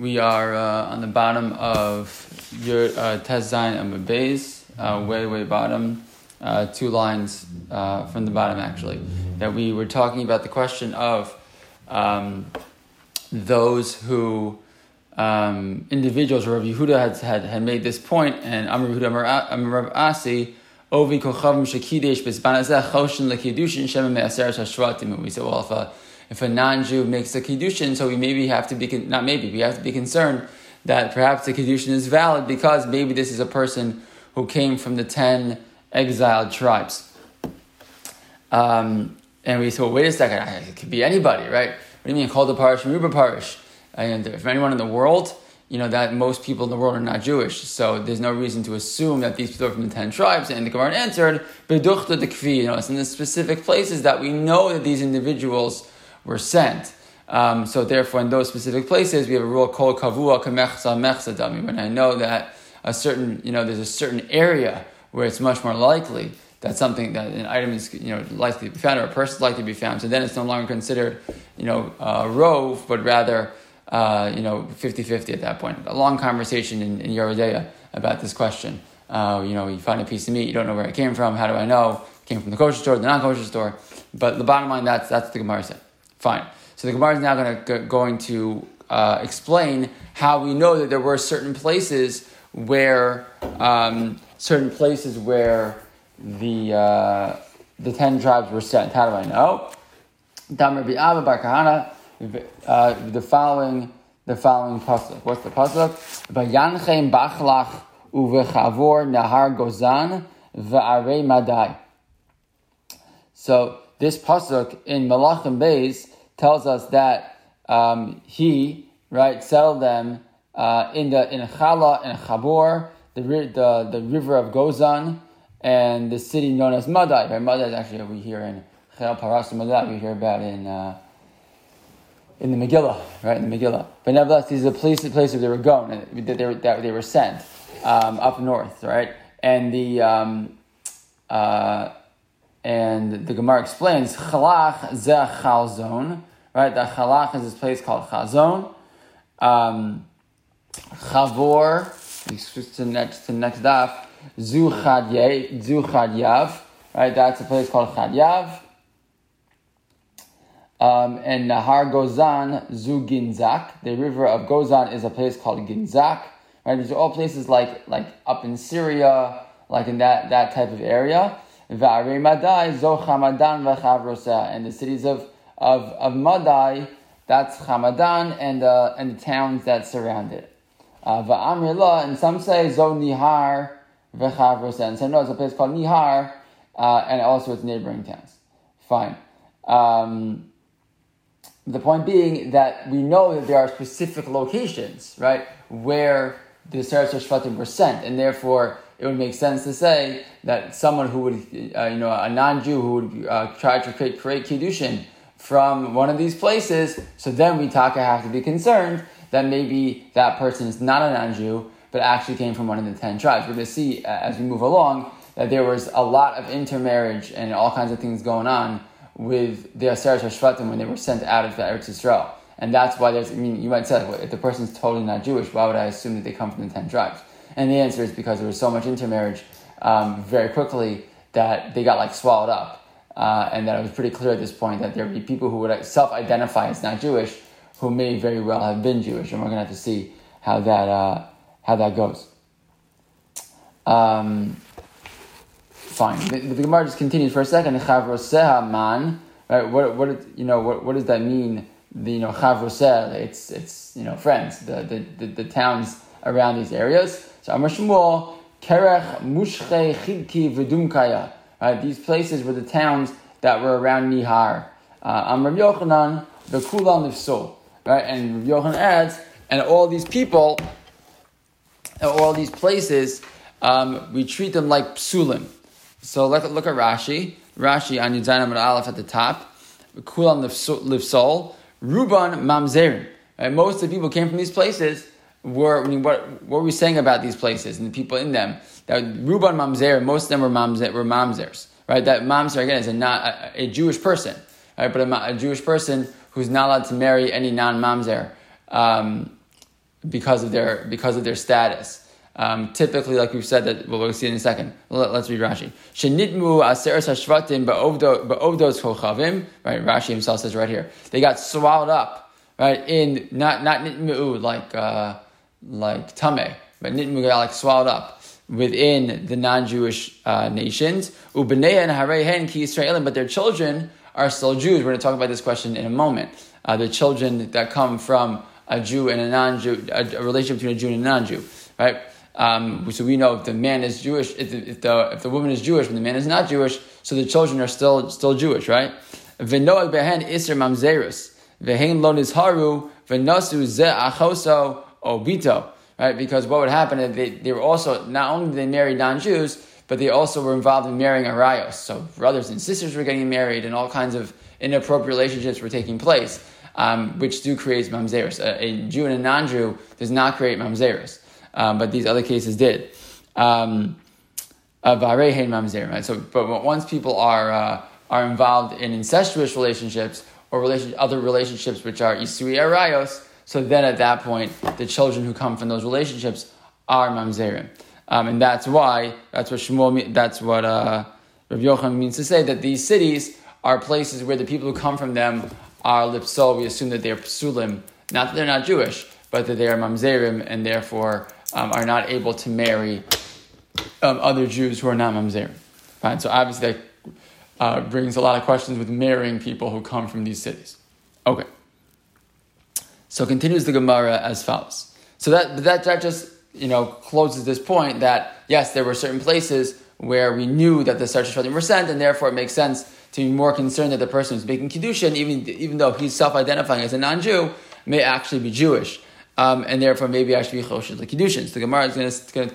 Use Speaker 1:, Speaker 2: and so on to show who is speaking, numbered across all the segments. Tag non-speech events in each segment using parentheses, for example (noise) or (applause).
Speaker 1: We are uh, on the bottom of your uh, Tes Zayin and Bays, uh, way, way bottom, uh, two lines uh, from the bottom actually, that we were talking about the question of um, those who, um, individuals, Rav Yehuda had, had, had made this point, and Amr Yehuda Amr Asi, Ovi Kochavim Shekidesh Bezbanazeh Choshen Lekidushin Shem Me'aseret HaShvatim. We said, well, if a if a non-Jew makes a kiddushin, so we maybe have to be not maybe we have to be concerned that perhaps the kiddushin is valid because maybe this is a person who came from the ten exiled tribes. Um, and we well, wait a second, it could be anybody, right? What do you mean called the parish, Ruba parish? And if anyone in the world, you know that most people in the world are not Jewish, so there's no reason to assume that these people are from the ten tribes. And the Gemara answered, "Beduchta dekvi." You know, it's in the specific places that we know that these individuals were sent. Um, so therefore, in those specific places, we have a rule called kavua kamechsa mechsadami. When I know that a certain, you know, there's a certain area where it's much more likely that something that an item is, you know, likely to be found or a person is likely to be found. So then it's no longer considered, you know, a rove, but rather, uh, you know, 50-50 at that point. A long conversation in, in Yoreh De'ah about this question. Uh, you know, you find a piece of meat, you don't know where it came from. How do I know? It came from the kosher store, the non-kosher store. But the bottom line, that's that's the Gemara said. Fine. So the Gemara is now going to, going to uh, explain how we know that there were certain places where um, certain places where the uh, the ten tribes were sent. How do I know? Damar Abba Bar Kahana, uh, the following the following pasuk. What's the pasuk? Vayanchem bachlach uvechavor nahar gozan va'arei madai. So this pasuk in Malachim Beis tells us that um, he right settled them uh, in the in Chala and Chabor, the, the the river of Gozan, and the city known as Madai. Right? Madai is actually we hear in Chel Paras Madai. We hear about in. Uh, in the Megillah, right? In the Megillah. But nevertheless, these are the places, places where they were going, that they were, that they were sent um, up north, right? And the um, uh, and the Gemara explains, Chalach zeh chalzon, right? The Chalach is this place called Chazon. Um, Chavor, we switch to next to next daf, Zu right? That's a place called Chadyav. Um, and Nahar Gozan, Zu Ginzak. The river of Gozan is a place called Ginzak. Right? These are all places like like up in Syria, like in that, that type of area. Madai, Zochamadan v'chavroseh. And the cities of, of, of Madai, that's Hamadan and, uh, and the towns that surround it. Uh, and some say Zo Nihar v'chavroseh. And some know it's a place called Nihar, uh, and also its neighboring towns. Fine. Um, the point being that we know that there are specific locations, right, where the Seretz Shvatim were sent, and therefore it would make sense to say that someone who would, uh, you know, a non-Jew who would uh, try to create, create kiddushin from one of these places, so then we taka have to be concerned that maybe that person is not a non-Jew, but actually came from one of the ten tribes. We're going to see uh, as we move along that there was a lot of intermarriage and all kinds of things going on with the Aseret Shvatim when they were sent out of the Eretz Yisrael. And that's why there's, I mean, you might say, well, if the person's totally not Jewish, why would I assume that they come from the ten tribes? And the answer is because there was so much intermarriage um, very quickly that they got like swallowed up. Uh, and that it was pretty clear at this point that there would be people who would self identify as not Jewish who may very well have been Jewish. And we're going to have to see how that, uh, how that goes. Um, fine. The, the Gemara just continues for a second. Chavroseha man, right? What, what, you know, what, what does that mean? The, you know, chavroseh, it's, it's, you know, friends, the, the, the, the towns around these areas. So Amar Shmuel, Kerech, Mushche, Chidki, Vedumkaya. Right, these places were the towns that were around Nihar. Uh, Amar Yochanan, the Kulan Sol. Right, and Yochanan adds, and all these people, all these places, um, we treat them like psulim. So look, look at Rashi. Rashi on Yudzayin Aleph at the top. Kulan Livsol. Ruban Mamzerim. Right? Most of the people came from these places were, I mean, what, what were we saying about these places and the people in them? That Ruban Mamzer, most of them were, mamzer, were Mamzers. Right? That Mamzer, again, is a, not, a, a Jewish person. Right? But a, a, Jewish person who's not allowed to marry any non Mamzer. Um, because of their because of their status. Um, typically, like we've said, that well, we'll see in a second. Let, us read Rashi. Shenitmu aseres hashvatim ba'ovdos kochavim. Right, Rashi himself says right here. They got swallowed up, right? In not not nitmu like uh, like tame, but got like swallowed up within the non-Jewish uh, nations. Ubeneya and harehen ki Israelim, but their children are still Jews. We're going to talk about this question in a moment. Uh, the children that come from a Jew and a non-Jew, a, a relationship between a Jew and a non-Jew, right? Um, so we know if the man is Jewish, if the, if the, if the woman is Jewish, and the man is not Jewish, so the children are still still Jewish, right? V'noag behen iser mamzerus v'hein lo nizharu v'nasu ze achoso obito, right? Because what would happen is they, they were also not only they marry non-Jews, but they also were involved in marrying arayos. So brothers and sisters were getting married, and all kinds of inappropriate relationships were taking place, um, which do create mamzeris. A, a, Jew and a non-Jew does not create mamzeris, um, but these other cases did. Um, right? So, but once people are uh, are involved in incestuous relationships or other relationships which are isui arayos, so then at that point, the children who come from those relationships are mamzerim. Um, and that's why, that's what Shmuel, that's what uh, Rabbi Yochanan means to say, that these cities are places where the people who come from them are lipsol. We assume that they're psulim, not that they're not Jewish, but that they are mamzerim and therefore um, are not able to marry um, other Jews who are not mamzerim. Right? So obviously that uh, brings a lot of questions with marrying people who come from these cities. Okay. So continues the Gemara as follows. So that that that just you know, closes this point that yes, there were certain places where we knew that the Shvatim were sent, and therefore it makes sense to be more concerned that the person who's making Kiddushin, even, even though he's self identifying as a non Jew, may actually be Jewish. Um, and therefore maybe actually be Choshed the Kiddushin. So the Gemara is going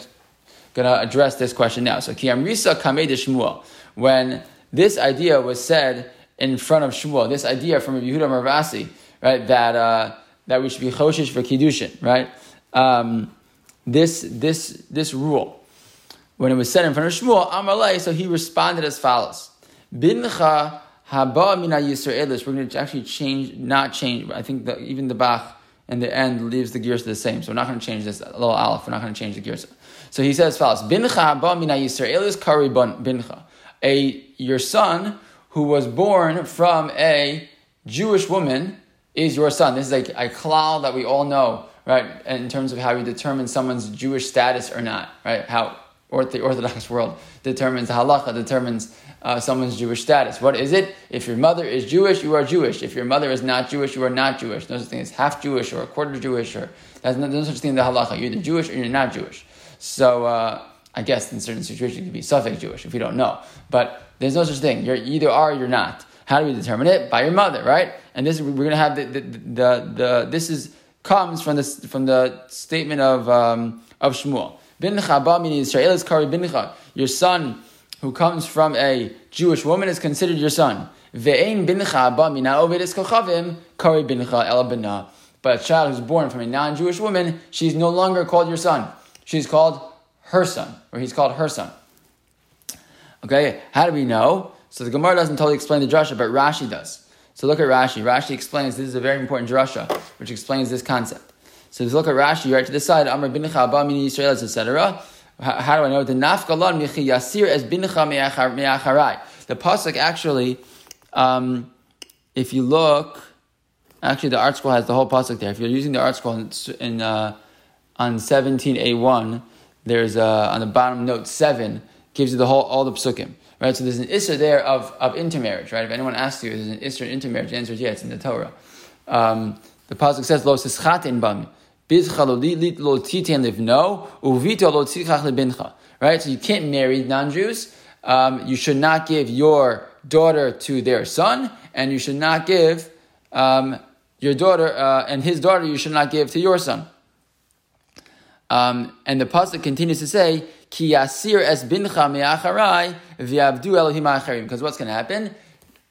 Speaker 1: to address this question now. So Kiyam Risa Kamei de Shmuel. When this idea was said in front of Shmuel, this idea from Yehuda Marvasi, right, that, uh, that we should be Choshish for Kiddushin, right? Um, this, this, this rule. When it was said in front of Shmuel, Amalei, so he responded as follows. Bincha haba mina Yisraelis. We're going to actually change, not change. I think that even the Bach in the end leaves the girsa the same. So we're not going to change this little aleph. We're not going to change the girsa. So he says as follows. Bincha haba mina Yisraelis kari bincha. A, your son who was born from a Jewish woman is your son. This is a, a klal that we all know right? In terms of how you determine someone's Jewish status or not, right? How or the Orthodox world determines halacha determines uh, someone's Jewish status. What is it? If your mother is Jewish, you are Jewish. If your mother is not Jewish, you are not Jewish. No such thing as half Jewish or a quarter Jewish, or there's no, no such thing in the halacha. You're either Jewish or you're not Jewish. So uh, I guess in certain situations you could be safek Jewish if you don't know, but there's no such thing. You're either are or you're not. How do we determine it? By your mother, right? And this we're going to have the the, the, the this is comes from the, from the statement of, um, of Shmuel. Bincha ba min Israel is kari bincha. Your son who comes from a Jewish woman is considered your son. Ve'ein bincha ba mina oved es kochavim kari bincha el But a child who's born from a non-Jewish woman, she's no longer called your son. She's called her son, or he's called her son. Okay, how do we know? So the Gemara doesn't totally explain the drasha, but Rashi does. So look at Rashi. Rashi explains this is a very important drasha, which explains this concept. So if you look at Rashi right to the side. Amr bincha abba mini Yisrael, etc. How do I know the nafkalon michi yasir as bincha me'acharai? The pasuk actually, um, if you look, actually the art ArtScroll has the whole pasuk there. If you're using the ArtScroll in, in uh, on seventeen a one, there's on the bottom note seven gives you the whole all the psukim. Right? So there's an issue there of, of intermarriage, right? If anyone asks you, there's an in intermarriage, the answer is yeah, it's in the Torah. Um, the Pasuk says, Lo sischatin bam, bizcha lo lo titin livno, uvito lo tzichach lebincha. Right? So you can't marry non-Jews. Um, you should not give your daughter to their son, and you should not give um, your daughter, uh, and his daughter you should not give to your son. Um, and the pasuk continues to say, "Ki yasir es bincha me'acharai v'yavdu Elohim acharim." Because what's going to happen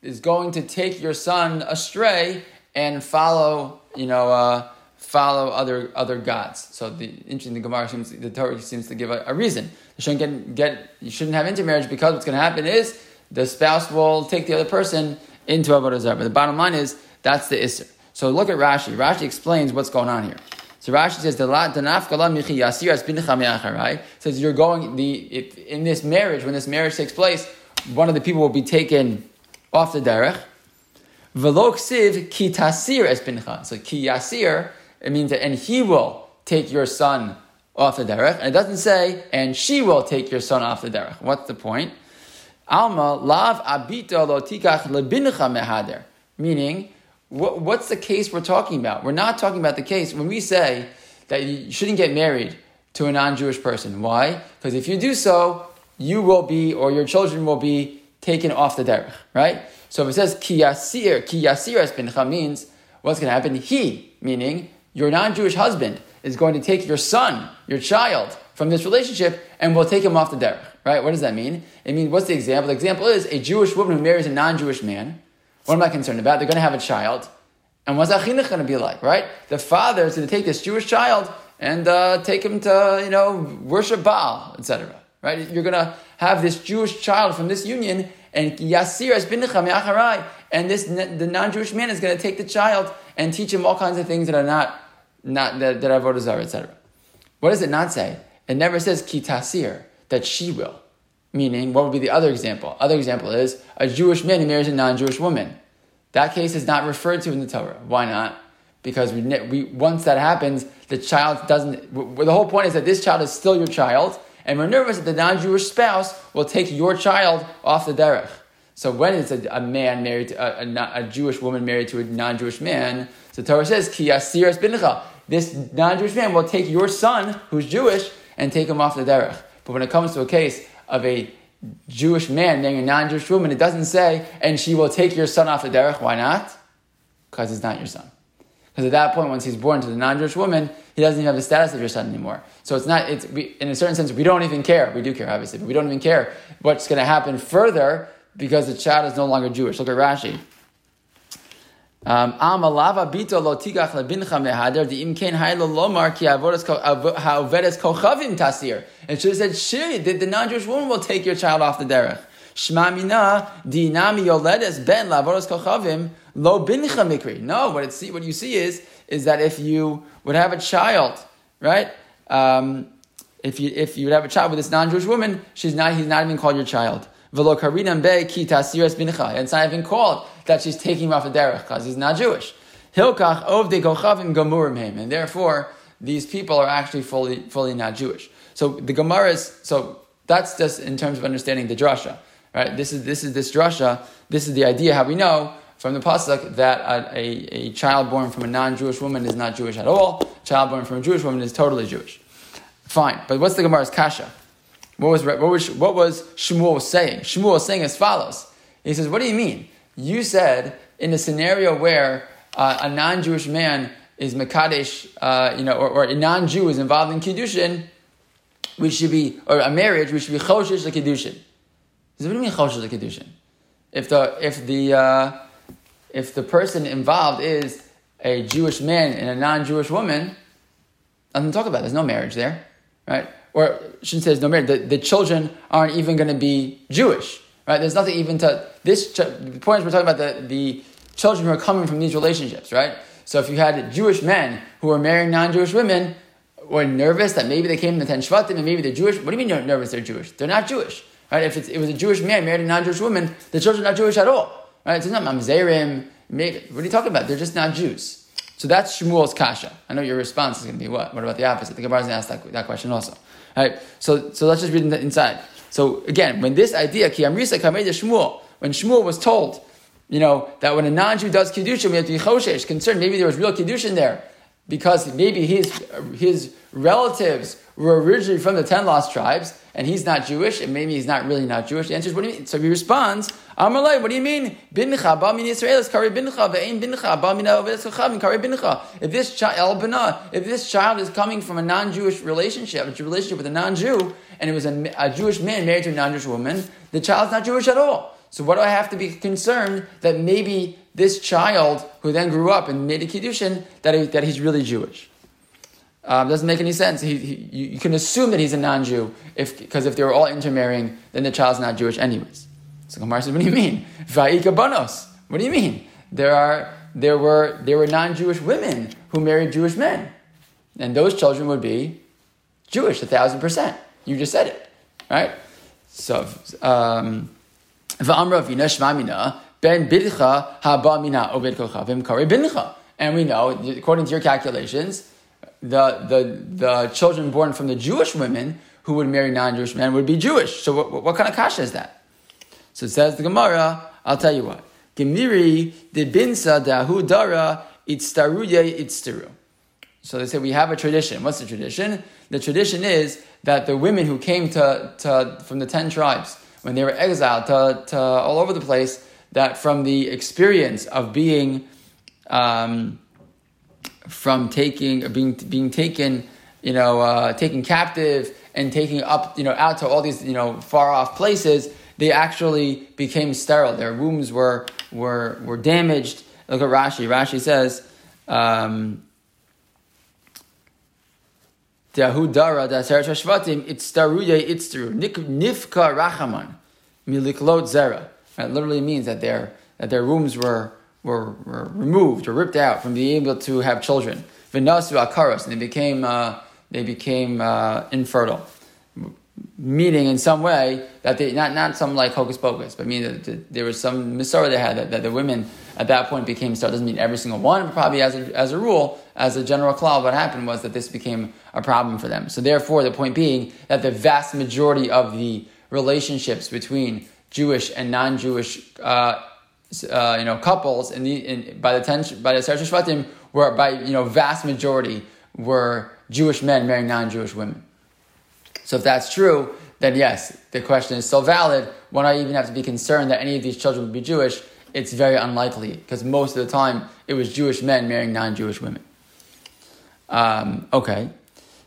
Speaker 1: is going to take your son astray and follow, you know, uh, follow other other gods. So the interesting, the Gemara seems, the Torah seems to give a, a reason. You shouldn't get, get you shouldn't have intermarriage because what's going to happen is the spouse will take the other person into avodah zarah. But the bottom line is that's the isser. So look at Rashi. Rashi explains what's going on here. So Rashi says bincha says you're going the if, in this marriage when this marriage takes place, one of the people will be taken off the derech. Velok siv ki tasir es bincha. So ki yasir it means that and he will take your son off the derech, and it doesn't say and she will take your son off the derech. What's the point? Alma lav abito lo tikach lebincha mehader. Meaning what, what's the case we're talking about? We're not talking about the case when we say that you shouldn't get married to a non Jewish person. Why? Because if you do so, you will be, or your children will be taken off the derech, right? So if it says ki yasir, ki yasir es bincha means what's going to happen? He, meaning your non Jewish husband, is going to take your son, your child, from this relationship and will take him off the derech, right? What does that mean? It means, what's the example? The example is a Jewish woman who marries a non Jewish man what am I concerned about? They're going to have a child. And what's Achinuch going to be like, right? The father is going to take this Jewish child and uh, take him to, you know, worship Baal, etc. Right? You're going to have this Jewish child from this union, and Yasir as bincham and this the non-Jewish man is going to take the child and teach him all kinds of things that are not not that, that are etc. What does it not say? It never says kitasir that she will. Meaning, what would be the other example? Other example is a Jewish man who marries a non-Jewish woman. That case is not referred to in the Torah. Why not? Because we, we once that happens, the child doesn't. The whole point is that this child is still your child, and we're nervous that the non-Jewish spouse will take your child off the derech. So when it's a, a man married to a, a, a, Jewish woman married to a non-Jewish man, so the Torah says ki yasiras bincha. This non-Jewish man will take your son, who's Jewish, and take him off the derech. But when it comes to a case of a Jewish man marrying a non-Jewish woman, it doesn't say, and she will take your son off the derech. Why not? Because it's not your son. Because at that point, once he's born to the non-Jewish woman, he doesn't even have the status of your son anymore. So it's not. It's we, in a certain sense, we don't even care. We do care, obviously, but we don't even care what's going to happen further because the child is no longer Jewish. Look at Rashi. Um, Amalava bito lo. It should have said, Shiri, the, the non-Jewish woman will take your child off the derech. No, what, it what you see is, is that if you would have a child, right? Um, if you, if you would have a child with this non-Jewish woman, she's not, he's not even called your child. V'lo karinam be ki tasiras. And it's not even called that she's taking him off a derech because he's not Jewish. Hilkach ov gochavim gomurim him, and therefore these people are actually fully fully not Jewish. So the Gemara is so that's just in terms of understanding the drasha, right? This is this is this drasha. This is the idea how we know from the pasuk that a, a, a child born from a non-Jewish woman is not Jewish at all. Child born from a Jewish woman is totally Jewish. Fine, but what's the Gemara's kasha? What was what was what was Shmuel saying? Shmuel was saying as follows. He says, "What do you mean? You said in a scenario where uh, a non-Jewish man is Makadesh, uh, you know, or, or, a non-Jew is involved in Kiddushin, we should be, or a marriage, we should be Choshish the Kiddushin. What do you mean Choshish Kiddushin? If the, if the, uh, if the person involved is a Jewish man and a non-Jewish woman, nothing to talk about. There's no marriage there, right? Or shouldn't say there's no marriage. The, the children aren't even going to be Jewish. Right? There's nothing even to this. The point is, we're talking about the, the children who are coming from these relationships, right? So if you had Jewish men who were marrying non-Jewish women, were nervous that maybe they came to ten Shvatim and maybe they're Jewish. What do you mean you're nervous they're Jewish? They're not Jewish, right? If it was a Jewish man married a non-Jewish woman, the children are not Jewish at all, right? It's not mamzerim. Maybe, what are you talking about? They're just not Jews. So that's Shmuel's kasha. I know your response is going to be what? What about the opposite? The Gemara is going to ask that, that question also. All right. So so let's just read inside. So again, when this idea, ki amrisa kamei Shmuel, when Shmuel was told, you know, that when a non-Jew does kiddushin, we have to be choshesh, concerned maybe there was real kiddushin there, because maybe his his relatives were originally from the ten lost tribes, and he's not Jewish, and maybe he's not really not Jewish. The answer is, what do you mean? So he responds, Amalai, what do you mean? Bincha, ba min Yisrael is kari bincha, ve'ein bincha, ba min kari bincha. If this child, if this child is coming from a non-Jewish relationship, a relationship with a non-Jew, and it was a, a Jewish man married to a non-Jewish woman, the child's not Jewish at all. So what do I have to be concerned that maybe this child who then grew up and made a kiddushin that, he, that he's really Jewish? Um, doesn't make any sense. He, he, you can assume that he's a non-Jew if because if they were all intermarrying, then the child's not Jewish anyways. So Gemara says, "What do you mean? Va'ika banos? What do you mean? There are there were there were non-Jewish women who married Jewish men. and those children would be Jewish, a thousand percent. You just said it, right? So, um, ben bidcha haba mina kochavim bincha. And we know, according to your calculations, the, the, the children born from the Jewish women who would marry non-Jewish men would be Jewish. So what, what kind of kasha is that? So it says the Gemara, I'll tell you what. Gemiri de dahu dara itztaruye itztaru. So they say we have a tradition. What's the tradition? The tradition is that the women who came to, to from the ten tribes, when they were exiled to, to all over the place, that from the experience of being um, from taking being being taken, you know, uh, taken captive and taking up, you know, out to all these, you know, far off places, they actually became sterile. Their wombs were were were damaged. Look at Rashi. Rashi says. Um, Dahudara daseret shvatim itztaruye itztaru nifka rachaman miliklot zera. It literally means that their that their wombs were, were, were removed or ripped out from being able to have children. Vinasu akaros, and they became uh, they became uh, infertile. Meaning, in some way, that they not not some like hocus pocus, but meaning that there was some misora they had that, that the women at that point became star. Doesn't mean every single one, but probably as a, as a rule, as a general klal, what happened was that this became a problem for them. So therefore, the point being that the vast majority of the relationships between Jewish and non-Jewish, uh, uh, you know, couples in, by the ten by the Shvatim were by you know vast majority were Jewish men marrying non-Jewish women. So if that's true, then yes, the question is still valid. When I even have to be concerned that any of these children would be Jewish, it's very unlikely because most of the time it was Jewish men marrying non-Jewish women. Um, okay,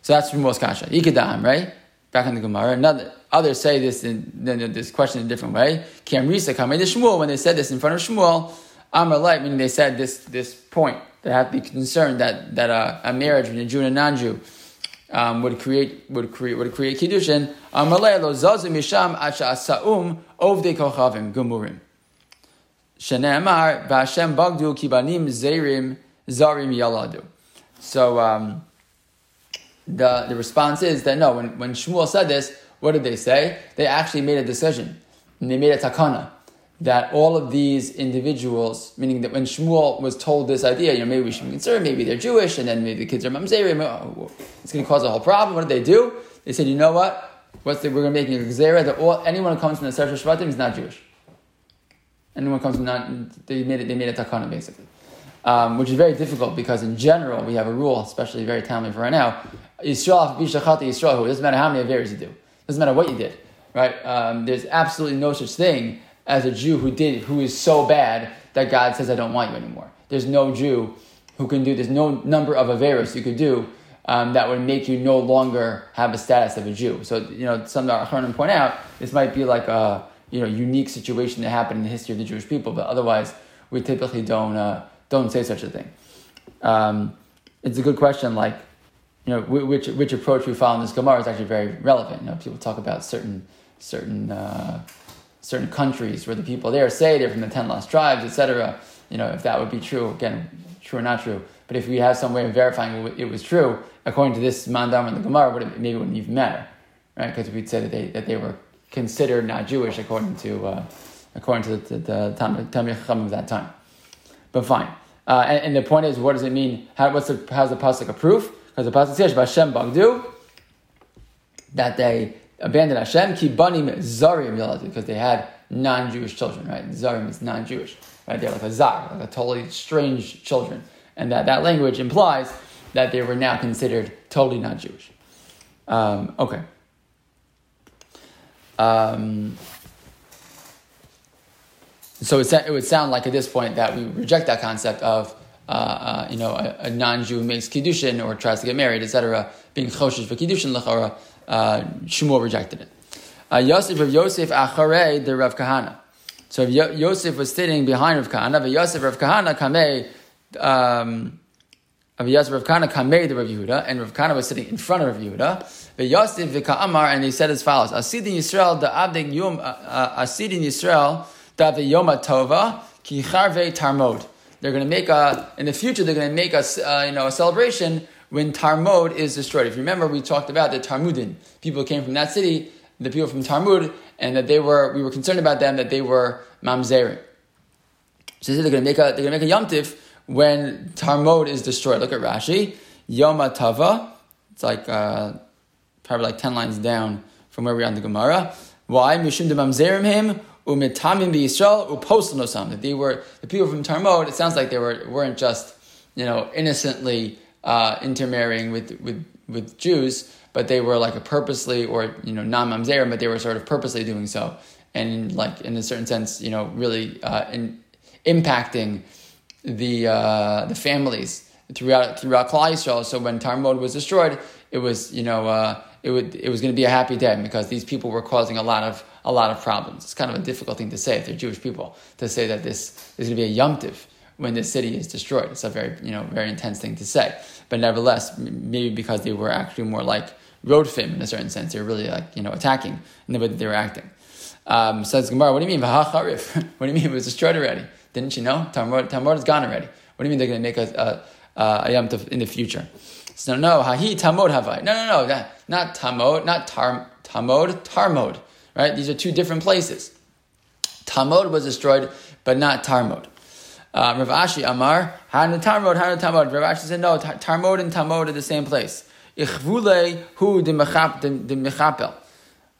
Speaker 1: so that's from most kasha. Ikadam, right? Back in the Gemara. Another Others say this in, this question in a different way. Kamrisa Kamei Shmuel, when they said this in front of Shmuel, Amar Light, meaning they said this this point. They have to be concerned that that uh, a marriage between a Jew and a non-Jew um, would create would create would create kiddushin. Light lo zazim misham acha saum ovdei kochavim gumurim. Shene'emar v'Hashem bagdu kibanim zerim zarim yaladu. So um, the the response is that no, when when Shmuel said this, what did they say? They actually made a decision. And they made a takana that all of these individuals, meaning that when Shmuel was told this idea, you know, maybe we should be concerned, maybe they're Jewish, and then maybe the kids are mamzerim, oh, it's going to cause a whole problem. What did they do? They said, you know what? What's the, we're going to make a gzera that all, anyone who comes from the Sefer Shvatim is not Jewish. Anyone who comes from not, they made it, they made a takana basically. Um, which is very difficult because in general we have a rule, especially very timely for right now. Yisrael, Yisrael, it doesn't matter how many averis you do. Doesn't matter what you did, right? Um, there's absolutely no such thing as a Jew who did who is so bad that God says I don't want you anymore. There's no Jew who can do. There's no number of averos you could do um, that would make you no longer have a status of a Jew. So you know, some of our point out this might be like a you know unique situation that happened in the history of the Jewish people, but otherwise we typically don't uh, don't say such a thing. Um, it's a good question, like you know, which which approach we follow in this Gemara is actually very relevant. You know, people talk about certain certain uh, certain countries where the people there say they're from the ten lost tribes, etc. You know, if that would be true, again, true or not true. But if we have some way of verifying it was true, according to this mandam in the Gemara, would maybe it wouldn't even matter, right? Because we'd say that they that they were considered not Jewish according to uh, according to the, the, Talmud of that time. But fine. Uh, and, and, the point is, what does it mean? How, what's the, how's the pasuk proof? Because the pasuk says Hashem Bagdu that they abandoned Hashem ki banim zarim because they had non-Jewish children. Right, zarim is non-Jewish. Right, they're like a zar, like a totally strange children, and that that language implies that they were now considered totally non-Jewish. Um, okay. Um, so it, it would sound like at this point that we reject that concept of uh, uh, you know, a, a, non-Jew makes kiddushin or tries to get married, etc., being choshesh for kiddushin lechara, uh, Shmuel rejected it. Uh, Yosef of Yosef acharei the Rav Kahana. So if Yosef was sitting behind Rav Kahana, but Yosef Rav Kahana kamei, um, of Yosef Rav Kahana kamei the Rav Yehuda, and Rav Kahana was sitting in front of Rav Yehuda. But Yosef v'ka'amar, and he said as follows: Asidin Yisrael the abdek yom, uh, Asidin Yisrael da yoma tova ki charve tarmod they're going to make a in the future. They're going to make a uh, you know a celebration when Tarmod is destroyed. If you remember, we talked about the Tarmudin. People came from that city, the people from Tarmud, and that they were, we were concerned about them, that they were mamzerim. So they're going to make a, they're going to make a yomtiv when Tarmod is destroyed. Look at Rashi. Yoma Tava. It's like, uh, probably like 10 lines down from where we are in the Gemara. Why? Mishum de mamzerim him umitamim b'Yisrael uposel That they were the people from Tarmod. It sounds like they were weren't just you know innocently uh, intermarrying with with with Jews, but they were like a purposely or you know non mamzerim, but they were sort of purposely doing so, and like in a certain sense, you know, really uh, in, impacting the uh, the families throughout throughout Klal Yisrael. So when Tarmod was destroyed, it was you know uh, it would it was going to be a happy day because these people were causing a lot of a lot of problems. It's kind of a difficult thing to say if they're Jewish people to say that this is going to be a yomtiv when the city is destroyed. It's a very you know very intense thing to say, but nevertheless, maybe because they were actually more like rodfim in a certain sense, they were really like you know attacking in the way that they were acting. Um, says Gemara, what do you mean v'hacharif? (laughs) what do you mean it was destroyed already? Didn't you know Tamar is gone already? What do you mean they're going to make a a, a in the future? So no, hahi tamod havai. No, no, no, not tamod, not tar, tamod, tarmod. Right? These are two different places. Tamod was destroyed, but not tarmod. Uh, Rav Ashi Amar, Tarmod, Hana Tamod. Rav Ashi said, no, Tarmod and Tamod are the same place. Ichvule hu de mechapel.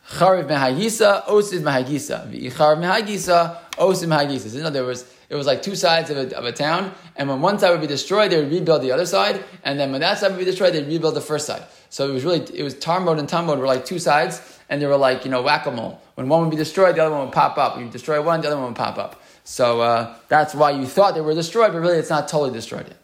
Speaker 1: Chariv mehagisa, osid mehagisa. V'ichariv mehagisa, osid mehagisa. In other words, it was like two sides of a, of a town, and when one side would be destroyed, they would rebuild the other side, and then when that side would be destroyed, they'd rebuild the first side. So it was really, it was Tarmod and Tamod were like two sides, and they were like, you know, whack-a-mole. When one would be destroyed, the other one would pop up. When you destroy one, the other one would pop up. So uh, that's why you thought they were destroyed, but really it's not totally destroyed yet.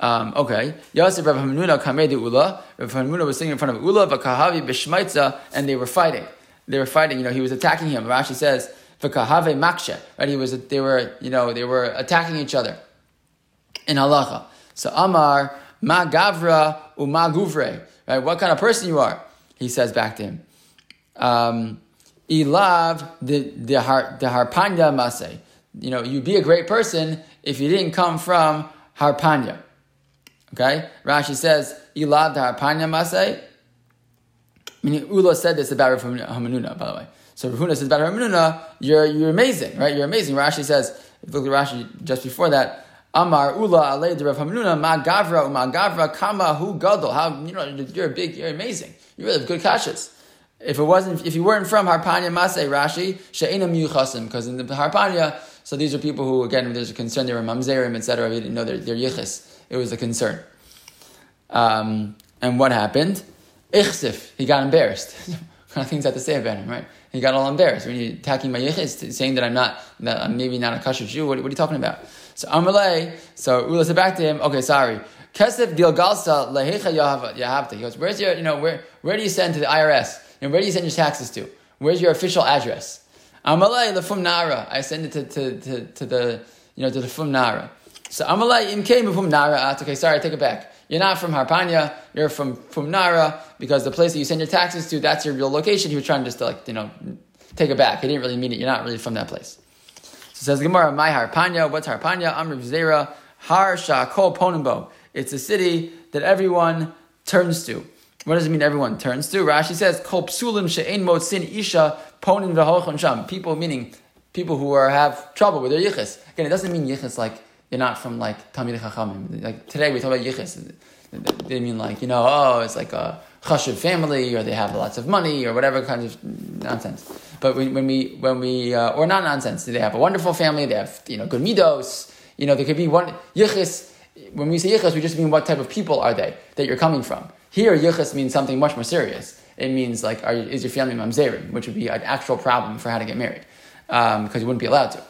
Speaker 1: Um, okay. Yosef Rav Hamanuna Kamedi Ula. Rav Hamanuna was sitting in front of Ula, Vakahavi Bishmaitza, and they were fighting. They were fighting, you know, he was attacking him. Rashi says, V'kahave makshe. Right? He was. They were. You know. They were attacking each other. In halacha. So Amar ma gavra uma guvre. Right? What kind of person you are? He says back to him. Um, Ilav the the har the harpanya mase. You know, you'd be a great person if you didn't come from harpanya. Okay, Rashi says Ilav the harpanya mase. Meaning Ula said this about Rav Hamanuna, by the way. So Rav Huna says about Rav you're, you're amazing, right? You're amazing. Rashi says, if you look at Rashi just before that, Amar Ula Alei de Rav Hamnuna Ma Gavra Ma Gavra Kama Hu Gadol. How you know you're big, you're amazing. You really have good kashas. If it wasn't, if you weren't from Harpanya Masay Rashi She'enam Yuchasim, because in the Harpanya, so these are people who again there's a concern they were mamzerim etc. We didn't know they're, they're yichis. It was a concern. Um, and what happened? Ichsif, he got embarrassed. kind of things I have to say about him, right? He got all embarrassed when you're attacking my yichis, saying that I'm not, that I'm maybe not a kosher Jew. What, what, are you talking about? So Amalei, so Ula said back to him, okay, sorry. Kesef Gilgalsa lehecha yahavta. He goes, where's your, you know, where, where do you send to the IRS? Know, where do you send your taxes to? Where's your official address? Amalei lefum nara. I send it to, to, to, to the, you know, to the fum nara. So Amalei im came fum nara. Ah, okay, sorry, I take it back. You're not from Harpanya, you're from, from Nara, because the place that you send your taxes to, that's your real location. He was trying to just like, you know, take it back. He didn't really mean it. You're not really from that place. So says Gemara, my Harpanya, what's Harpanya? Amr Zera, Har Shakol Ponimbo. It's a city that everyone turns to. What does it mean everyone turns to? Rashi says, Isha Ponin. People, meaning people who are, have trouble with their yichus. Again, it doesn't mean yichus like you're not from like Talmid Chachamim. Like today we talk about yichus. They mean like you know, oh, it's like a chashuv family, or they have lots of money, or whatever kind of nonsense. But when, when we when we uh, or not nonsense, they have a wonderful family. They have you know good midos. You know, there could be one yichus. When we say yichus, we just mean what type of people are they that you're coming from. Here, yichus means something much more serious. It means like, are, is your family mamzerim, which would be an actual problem for how to get married, because um, you wouldn't be allowed to.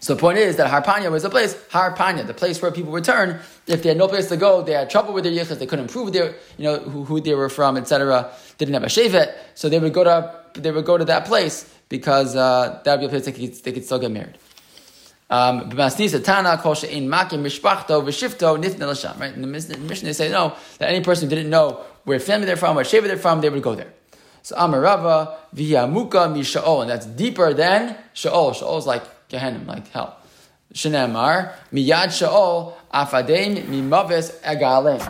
Speaker 1: So the point is that Harpanya was a place, Harpanya, the place where people would turn if they had no place to go, they had trouble with their yichus, they couldn't prove their, you know, who, who they were from, etc. They didn't have a shevet, so they would go to they would go to that place because uh, that would be a place they could, they could still get married. Um, right? In the mission, they say no that any person who didn't know where family they're from, what shevet they're from, they would go there. So Amarava via Muka mi and that's deeper than Shaol. Shaol is like Gehenna, like hell. Shenemar miyad Shaol afadein mimaves egalim.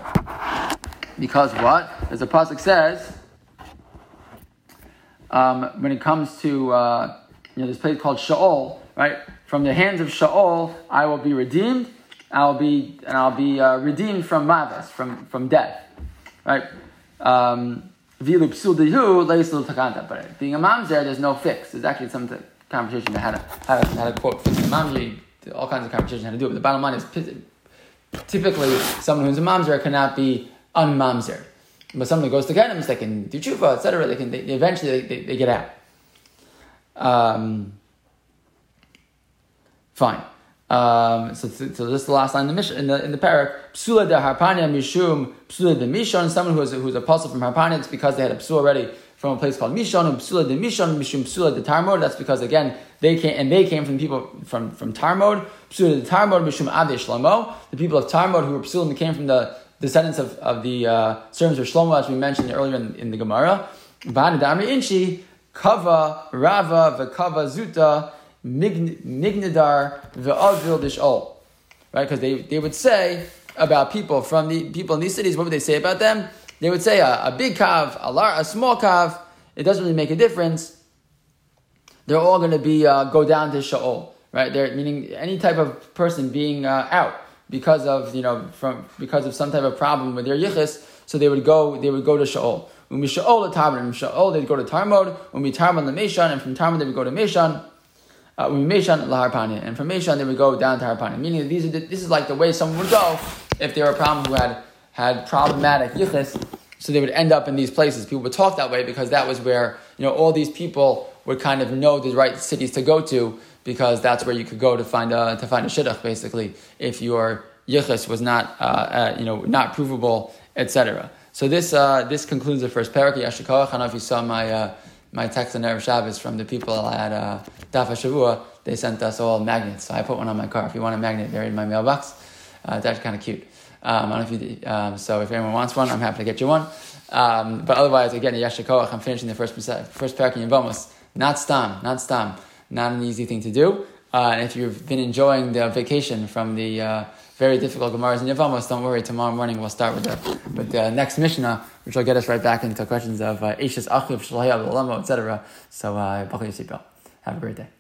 Speaker 1: Because what? As the pasuk says, um, when it comes to uh, you know this place called Shaol, right? From the hands of Shaol, I will be redeemed. I'll be and I'll be uh, redeemed from mavis, from from death, right? Um, Vilu psul But being a mamzer, there's no fix. There's actually some conversation that had a, had a, quote a mamzer. All kinds of conversation how to do it. But the bottom line is typically someone who's a mamzer cannot be unmamzer. But someone who goes to Kenim, they can do tshuva, etc. They can they, eventually they, they, they, get out. Um, fine. Um, so, so, this is the last line in the in the in the parak. Psula de harpania mishum psula de mishon. Someone who is who's a pasul from harpania. It's because they had a psula already from a place called mishon. Psula de mishon mishum psula de tarmod. That's because again they came and they came from people from from tarmod. Psula de tarmod mishum ade shlomo. The people of tarmod who were psulim came from the descendants of, of the uh, servants of Shlomo, as we mentioned earlier in, in the Gemara. Bani Damri Inchi, Kava, Rava, Vakava, Zuta, Mignidar, Ve'avil Dish'ol. Right? Because they, they would say about people from the people in these cities, what would they say about them? They would say a, a big kav, a, lar, a small kav, it doesn't really make a difference. They're all going to be uh, go down to Sha'ol, right? They're meaning any type of person being uh, out because of you know from because of some type of problem with their yichus, so they would go they would go to Shaol. When we Shaol to Tarmod, and Shaol they'd go to. When we Tarmod the Meshan, and from Tarmod they would go to Meshan. Uh, Meshan Laharpani, and from Meshan they would go down to Harpani. Meaning these are the, this is like the way someone would go if they were a problem who had had problematic yichus. So they would end up in these places. People would talk that way because that was where you know all these people would kind of know the right cities to go to because that's where you could go to find a to find a shidduch, basically, if your yichus was not uh, uh, you know not provable, etc. So this uh, this concludes the first parak. Yashikoach. I don't know if you saw my uh, my text on Erev Shabbos from the people at uh, Daf Shavua. They sent us all magnets, so I put one on my car. If you want a magnet, they're in my mailbox. Uh, kind of cute. Um, I don't know if you, um, so if anyone wants one, I'm happy to get you one. Um, but otherwise, again, Yashikoach. I'm finishing the first first parak in Yevamos. Not stam, not stam not an easy thing to do. Uh, and if you've been enjoying the vacation from the uh, very difficult Gemaras and Yevamos, don't worry. Tomorrow morning we'll start with the, with the next Mishnah, which will get us right back into questions of uh, Achiv, Shalaya, etc. So, uh, buckle your seatbelt. Have a great day.